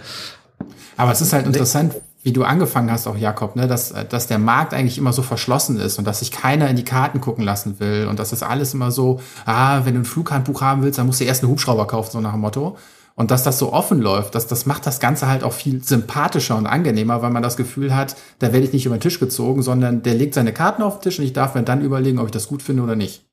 aber es ist halt interessant, wie du angefangen hast, auch Jakob, ne, dass, dass der Markt eigentlich immer so verschlossen ist und dass sich keiner in die Karten gucken lassen will und dass das alles immer so, ah, wenn du ein Flughandbuch haben willst, dann musst du erst einen Hubschrauber kaufen, so nach dem Motto. Und dass das so offen läuft, das, das macht das Ganze halt auch viel sympathischer und angenehmer, weil man das Gefühl hat, da werde ich nicht über den Tisch gezogen, sondern der legt seine Karten auf den Tisch und ich darf mir dann überlegen, ob ich das gut finde oder nicht.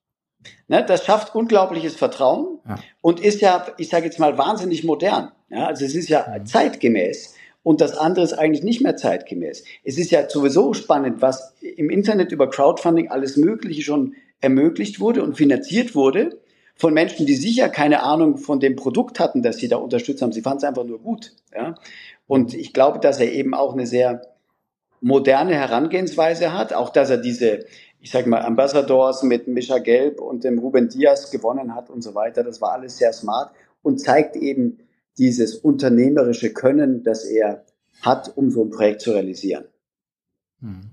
Ne, das schafft unglaubliches Vertrauen ja. und ist ja, ich sage jetzt mal, wahnsinnig modern. Ja, also es ist ja mhm. zeitgemäß und das andere ist eigentlich nicht mehr zeitgemäß. Es ist ja sowieso spannend, was im Internet über Crowdfunding alles Mögliche schon ermöglicht wurde und finanziert wurde von Menschen, die sicher keine Ahnung von dem Produkt hatten, das sie da unterstützt haben. Sie fanden es einfach nur gut. Ja? Und ich glaube, dass er eben auch eine sehr moderne Herangehensweise hat, auch dass er diese, ich sage mal, Ambassadors mit Mischa Gelb und dem Ruben Diaz gewonnen hat und so weiter. Das war alles sehr smart und zeigt eben, dieses unternehmerische Können, das er hat, um so ein Projekt zu realisieren. Hm.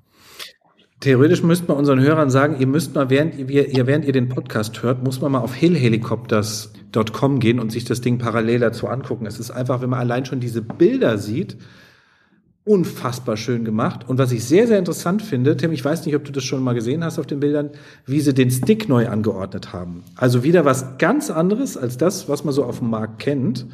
Theoretisch müsste man unseren Hörern sagen, ihr müsst mal, während ihr, während ihr den Podcast hört, muss man mal auf hillhelicopters.com gehen und sich das Ding parallel dazu angucken. Es ist einfach, wenn man allein schon diese Bilder sieht, unfassbar schön gemacht. Und was ich sehr, sehr interessant finde, Tim, ich weiß nicht, ob du das schon mal gesehen hast auf den Bildern, wie sie den Stick neu angeordnet haben. Also wieder was ganz anderes als das, was man so auf dem Markt kennt.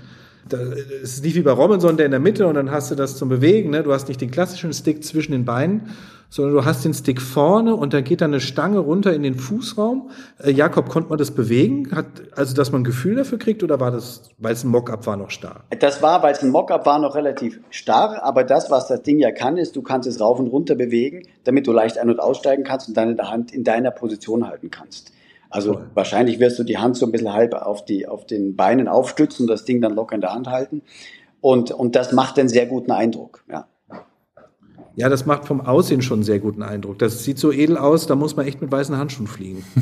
Es ist nicht wie bei Robinson, der in der Mitte und dann hast du das zum Bewegen. Ne? Du hast nicht den klassischen Stick zwischen den Beinen, sondern du hast den Stick vorne und da geht dann eine Stange runter in den Fußraum. Äh, Jakob, konnte man das bewegen? Hat, also, dass man ein Gefühl dafür kriegt oder war das, weil es ein Mockup war, noch starr? Das war, weil es ein Mockup war, noch relativ starr, aber das, was das Ding ja kann, ist, du kannst es rauf und runter bewegen, damit du leicht ein- und aussteigen kannst und deine Hand in deiner Position halten kannst. Also Voll. wahrscheinlich wirst du die Hand so ein bisschen halb auf, die, auf den Beinen aufstützen und das Ding dann locker in der Hand halten. Und, und das macht einen sehr guten Eindruck, ja. Ja, das macht vom Aussehen schon einen sehr guten Eindruck. Das sieht so edel aus, da muss man echt mit weißen Handschuhen fliegen.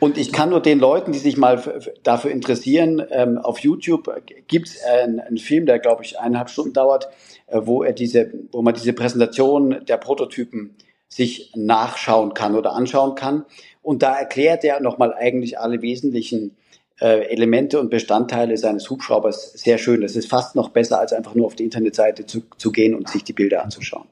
Und ich kann nur den Leuten, die sich mal dafür interessieren, ähm, auf YouTube gibt es einen, einen, Film, der glaube ich eineinhalb Stunden dauert, äh, wo er diese, wo man diese Präsentation der Prototypen sich nachschauen kann oder anschauen kann. Und da erklärt er nochmal eigentlich alle wesentlichen äh, Elemente und Bestandteile seines Hubschraubers sehr schön. Das ist fast noch besser, als einfach nur auf die Internetseite zu, zu gehen und sich die Bilder anzuschauen.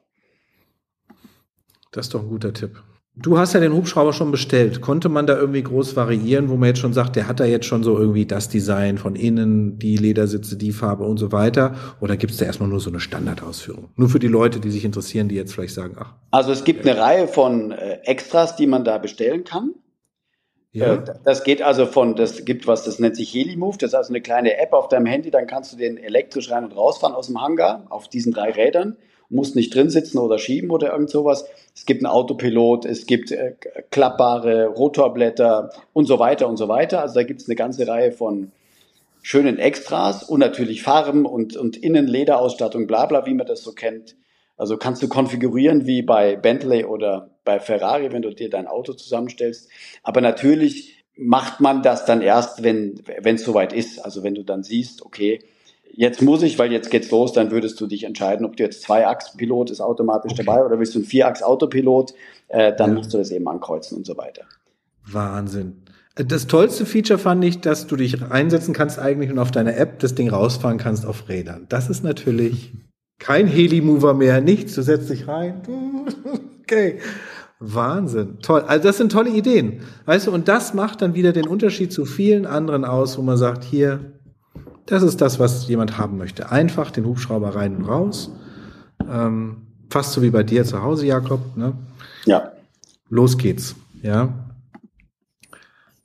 Das ist doch ein guter Tipp. Du hast ja den Hubschrauber schon bestellt. Konnte man da irgendwie groß variieren, wo man jetzt schon sagt, der hat da jetzt schon so irgendwie das Design von innen, die Ledersitze, die Farbe und so weiter? Oder gibt es da erstmal nur so eine Standardausführung? Nur für die Leute, die sich interessieren, die jetzt vielleicht sagen, ach. Also es gibt eine Reihe von äh, Extras, die man da bestellen kann. Ja. Äh, das geht also von, das gibt was, das nennt sich HeliMove, das ist also eine kleine App auf deinem Handy, dann kannst du den elektrisch rein und rausfahren aus dem Hangar auf diesen drei Rädern musst nicht drin sitzen oder schieben oder irgend sowas. Es gibt einen Autopilot, es gibt äh, klappbare Rotorblätter und so weiter und so weiter. Also da gibt es eine ganze Reihe von schönen Extras und natürlich Farben und, und Innenlederausstattung, bla bla, wie man das so kennt. Also kannst du konfigurieren wie bei Bentley oder bei Ferrari, wenn du dir dein Auto zusammenstellst. Aber natürlich macht man das dann erst, wenn es soweit ist. Also wenn du dann siehst, okay, jetzt muss ich, weil jetzt geht's los, dann würdest du dich entscheiden, ob du jetzt zwei Achs-Pilot ist automatisch okay. dabei oder willst du ein Vierachs-Autopilot, äh, dann ja. musst du das eben ankreuzen und so weiter. Wahnsinn. Das tollste Feature fand ich, dass du dich reinsetzen kannst eigentlich und auf deine App das Ding rausfahren kannst auf Rädern. Das ist natürlich kein Heli-Mover mehr, nichts. Du setzt dich rein. Okay. Wahnsinn. Toll. Also das sind tolle Ideen. Weißt du, und das macht dann wieder den Unterschied zu vielen anderen aus, wo man sagt, hier, das ist das, was jemand haben möchte. Einfach den Hubschrauber rein und raus. Ähm, fast so wie bei dir zu Hause, Jakob. Ne? Ja. Los geht's. Ja.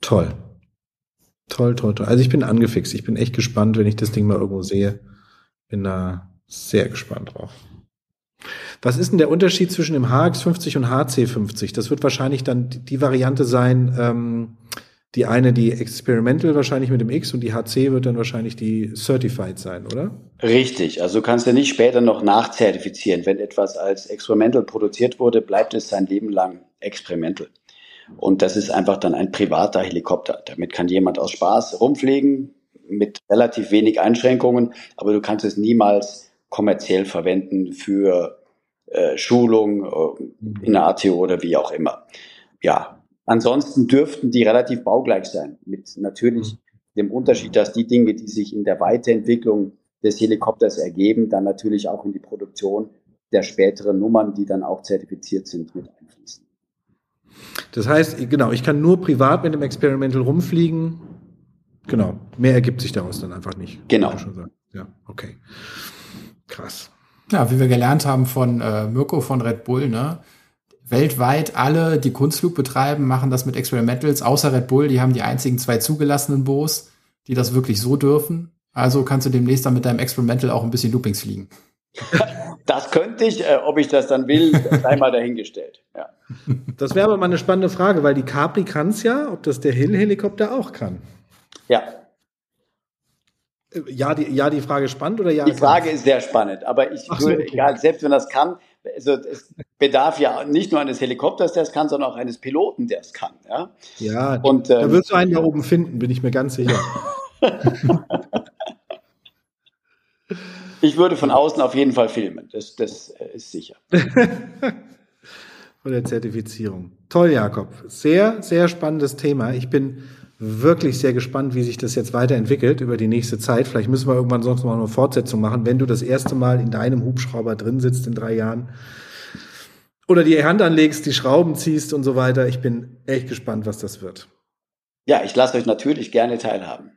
Toll. Toll, toll, toll. Also ich bin angefixt. Ich bin echt gespannt, wenn ich das Ding mal irgendwo sehe. Bin da sehr gespannt drauf. Was ist denn der Unterschied zwischen dem HX50 und HC50? Das wird wahrscheinlich dann die Variante sein, ähm, die eine die Experimental wahrscheinlich mit dem X und die HC wird dann wahrscheinlich die Certified sein, oder? Richtig. Also du kannst ja nicht später noch nachzertifizieren. Wenn etwas als Experimental produziert wurde, bleibt es sein Leben lang Experimental. Und das ist einfach dann ein privater Helikopter. Damit kann jemand aus Spaß rumfliegen mit relativ wenig Einschränkungen, aber du kannst es niemals kommerziell verwenden für äh, Schulung äh, in der ATO oder wie auch immer. Ja, ansonsten dürften die relativ baugleich sein, mit natürlich dem Unterschied, dass die Dinge, die sich in der Weiterentwicklung des Helikopters ergeben, dann natürlich auch in die Produktion der späteren Nummern, die dann auch zertifiziert sind, mit einfließen. Das heißt, genau, ich kann nur privat mit dem Experimental rumfliegen. Genau, mehr ergibt sich daraus dann einfach nicht. Genau. Ja, okay. Krass. Ja, wie wir gelernt haben von äh, Mirko von Red Bull, ne? Weltweit alle, die Kunstflug betreiben, machen das mit Experimentals, außer Red Bull, die haben die einzigen zwei zugelassenen Boos, die das wirklich so dürfen. Also kannst du demnächst dann mit deinem Experimental auch ein bisschen Loopings fliegen. Das könnte ich, äh, ob ich das dann will, einmal dahingestellt. Ja. Das wäre aber mal eine spannende Frage, weil die Capri kann es ja, ob das der Hill-Helikopter auch kann. Ja. Ja, die, ja, die Frage spannend oder ja? Die Frage ist sehr spannend, aber ich so, würde, okay. egal, selbst wenn das kann, also es bedarf ja nicht nur eines Helikopters, der es kann, sondern auch eines Piloten, der es kann. Ja, Ja, Und, da ähm, wirst du einen da oben finden, bin ich mir ganz sicher. ich würde von außen auf jeden Fall filmen, das, das äh, ist sicher. Von der Zertifizierung. Toll, Jakob. Sehr, sehr spannendes Thema. Ich bin wirklich sehr gespannt, wie sich das jetzt weiterentwickelt über die nächste Zeit. Vielleicht müssen wir irgendwann sonst noch eine Fortsetzung machen, wenn du das erste Mal in deinem Hubschrauber drin sitzt in drei Jahren. Oder die Hand anlegst, die Schrauben ziehst und so weiter. Ich bin echt gespannt, was das wird. Ja, ich lasse euch natürlich gerne teilhaben.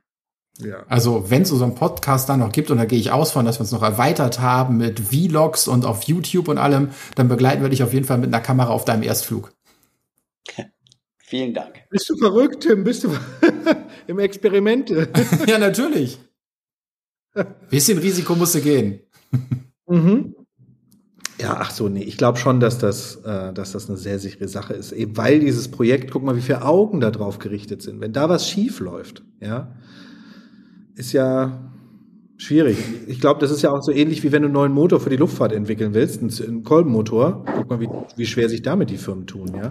Ja. Also wenn es so einen Podcast dann noch gibt, und da gehe ich aus von, dass wir uns noch erweitert haben mit Vlogs und auf YouTube und allem, dann begleiten wir dich auf jeden Fall mit einer Kamera auf deinem Erstflug. Vielen Dank. Bist du verrückt, Tim? Bist du im Experiment? ja, natürlich. Bisschen Risiko musste gehen. Mhm. Ja, ach so, nee, ich glaube schon, dass das, äh, dass das eine sehr sichere Sache ist. Eben weil dieses Projekt, guck mal, wie viele Augen da drauf gerichtet sind. Wenn da was schief läuft, ja, ist ja schwierig. Ich glaube, das ist ja auch so ähnlich, wie wenn du einen neuen Motor für die Luftfahrt entwickeln willst, einen, einen Kolbenmotor. Guck mal, wie, wie schwer sich damit die Firmen tun, ja.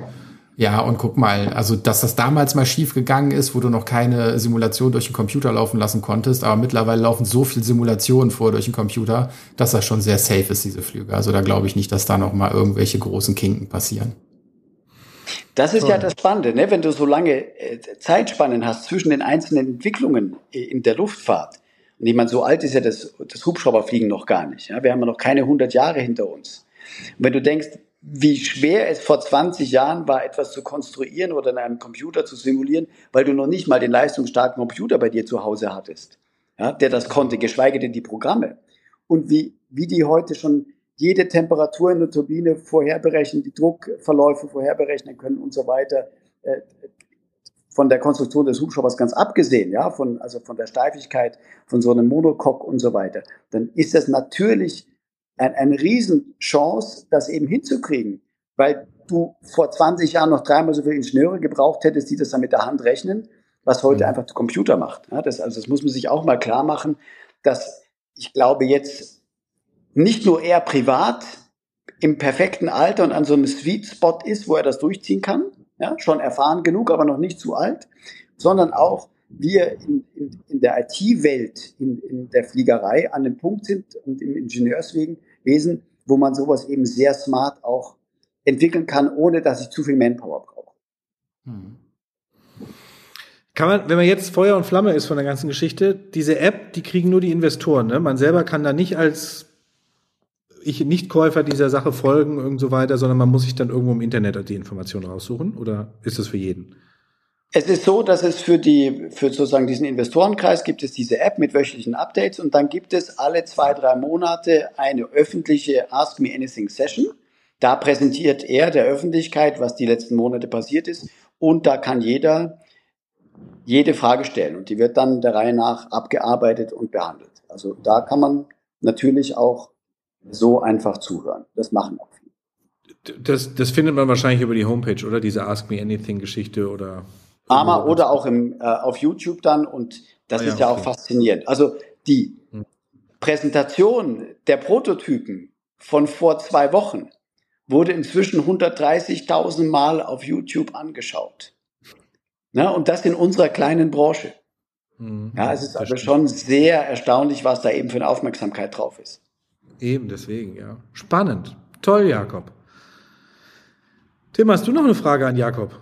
Ja, und guck mal, also dass das damals mal schief gegangen ist, wo du noch keine Simulation durch den Computer laufen lassen konntest, aber mittlerweile laufen so viel Simulationen vor durch den Computer, dass das schon sehr safe ist, diese Flüge. Also da glaube ich nicht, dass da noch mal irgendwelche großen Kinken passieren. Das ist ja das Spannende, ne? wenn du so lange äh, Zeitspannen hast zwischen den einzelnen Entwicklungen äh, in der Luftfahrt. Und ich meine, so alt ist ja das, das Hubschrauberfliegen noch gar nicht. Ja? Wir haben ja noch keine 100 Jahre hinter uns. Und wenn du denkst, wie schwer es vor 20 Jahren war, etwas zu konstruieren oder in einem Computer zu simulieren, weil du noch nicht mal den leistungsstarken Computer bei dir zu Hause hattest, ja, der das konnte, geschweige denn die Programme. Und wie, wie die heute schon jede Temperatur in der Turbine vorherberechnen, die Druckverläufe vorherberechnen können und so weiter. Äh, von der Konstruktion des Hubschraubers ganz abgesehen, ja, von, also von der Steifigkeit, von so einem Monocoque und so weiter, dann ist das natürlich ein, eine Riesenchance, das eben hinzukriegen, weil du vor 20 Jahren noch dreimal so viele Ingenieure gebraucht hättest, die das dann mit der Hand rechnen, was heute einfach der Computer macht. Ja, das, also das muss man sich auch mal klar machen, dass ich glaube jetzt nicht nur er privat im perfekten Alter und an so einem Sweet Spot ist, wo er das durchziehen kann, ja, schon erfahren genug, aber noch nicht zu alt, sondern auch wir in, in, in der IT-Welt, in, in der Fliegerei an dem Punkt sind und im Ingenieurswesen, wo man sowas eben sehr smart auch entwickeln kann, ohne dass ich zu viel Manpower brauche. Hm. Kann man, wenn man jetzt Feuer und Flamme ist von der ganzen Geschichte, diese App, die kriegen nur die Investoren. Ne? Man selber kann da nicht als ich Nichtkäufer dieser Sache folgen und so weiter, sondern man muss sich dann irgendwo im Internet die Informationen raussuchen? Oder ist das für jeden? Es ist so, dass es für die, für sozusagen diesen Investorenkreis gibt es diese App mit wöchentlichen Updates und dann gibt es alle zwei, drei Monate eine öffentliche Ask Me Anything Session. Da präsentiert er der Öffentlichkeit, was die letzten Monate passiert ist und da kann jeder jede Frage stellen und die wird dann der Reihe nach abgearbeitet und behandelt. Also da kann man natürlich auch so einfach zuhören. Das machen auch viele. Das, das findet man wahrscheinlich über die Homepage, oder? Diese Ask Me Anything Geschichte oder. AMA oder auch im, äh, auf YouTube dann und das ah, ist ja, ja okay. auch faszinierend. Also die hm. Präsentation der Prototypen von vor zwei Wochen wurde inzwischen 130.000 Mal auf YouTube angeschaut. Na, und das in unserer kleinen Branche. Hm. Ja, es ist also schon sehr erstaunlich, was da eben für eine Aufmerksamkeit drauf ist. Eben, deswegen, ja. Spannend. Toll, Jakob. Tim, hast du noch eine Frage an Jakob?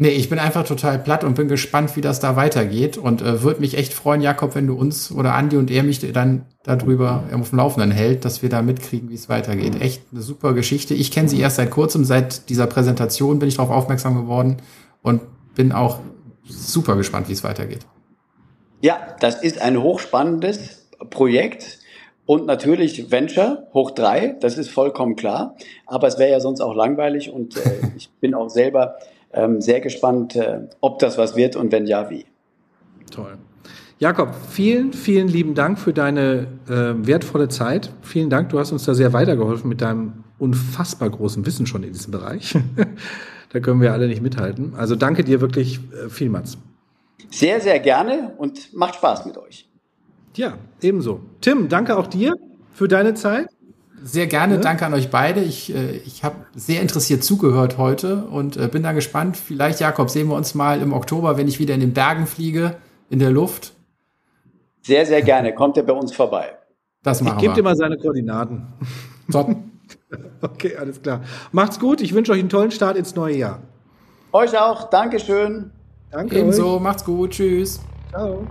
Nee, ich bin einfach total platt und bin gespannt, wie das da weitergeht. Und äh, würde mich echt freuen, Jakob, wenn du uns oder Andi und er mich dann darüber auf dem Laufenden hält, dass wir da mitkriegen, wie es weitergeht. Echt eine super Geschichte. Ich kenne sie erst seit kurzem, seit dieser Präsentation bin ich darauf aufmerksam geworden und bin auch super gespannt, wie es weitergeht. Ja, das ist ein hochspannendes Projekt und natürlich Venture hoch drei, das ist vollkommen klar. Aber es wäre ja sonst auch langweilig und äh, ich bin auch selber ähm, sehr gespannt, äh, ob das was wird und wenn ja, wie. Toll. Jakob, vielen, vielen lieben Dank für deine äh, wertvolle Zeit. Vielen Dank, du hast uns da sehr weitergeholfen mit deinem unfassbar großen Wissen schon in diesem Bereich. da können wir alle nicht mithalten. Also danke dir wirklich äh, vielmals. Sehr, sehr gerne und macht Spaß mit euch. Ja, ebenso. Tim, danke auch dir für deine Zeit. Sehr gerne, ja. danke an euch beide. Ich, äh, ich habe sehr interessiert zugehört heute und äh, bin da gespannt. Vielleicht, Jakob, sehen wir uns mal im Oktober, wenn ich wieder in den Bergen fliege, in der Luft. Sehr, sehr gerne. Kommt er bei uns vorbei. Das machen ich gebe dir mal seine Koordinaten. Top. okay, alles klar. Macht's gut. Ich wünsche euch einen tollen Start ins neue Jahr. Euch auch. Dankeschön. Danke. Ebenso. Euch. Macht's gut. Tschüss. Ciao.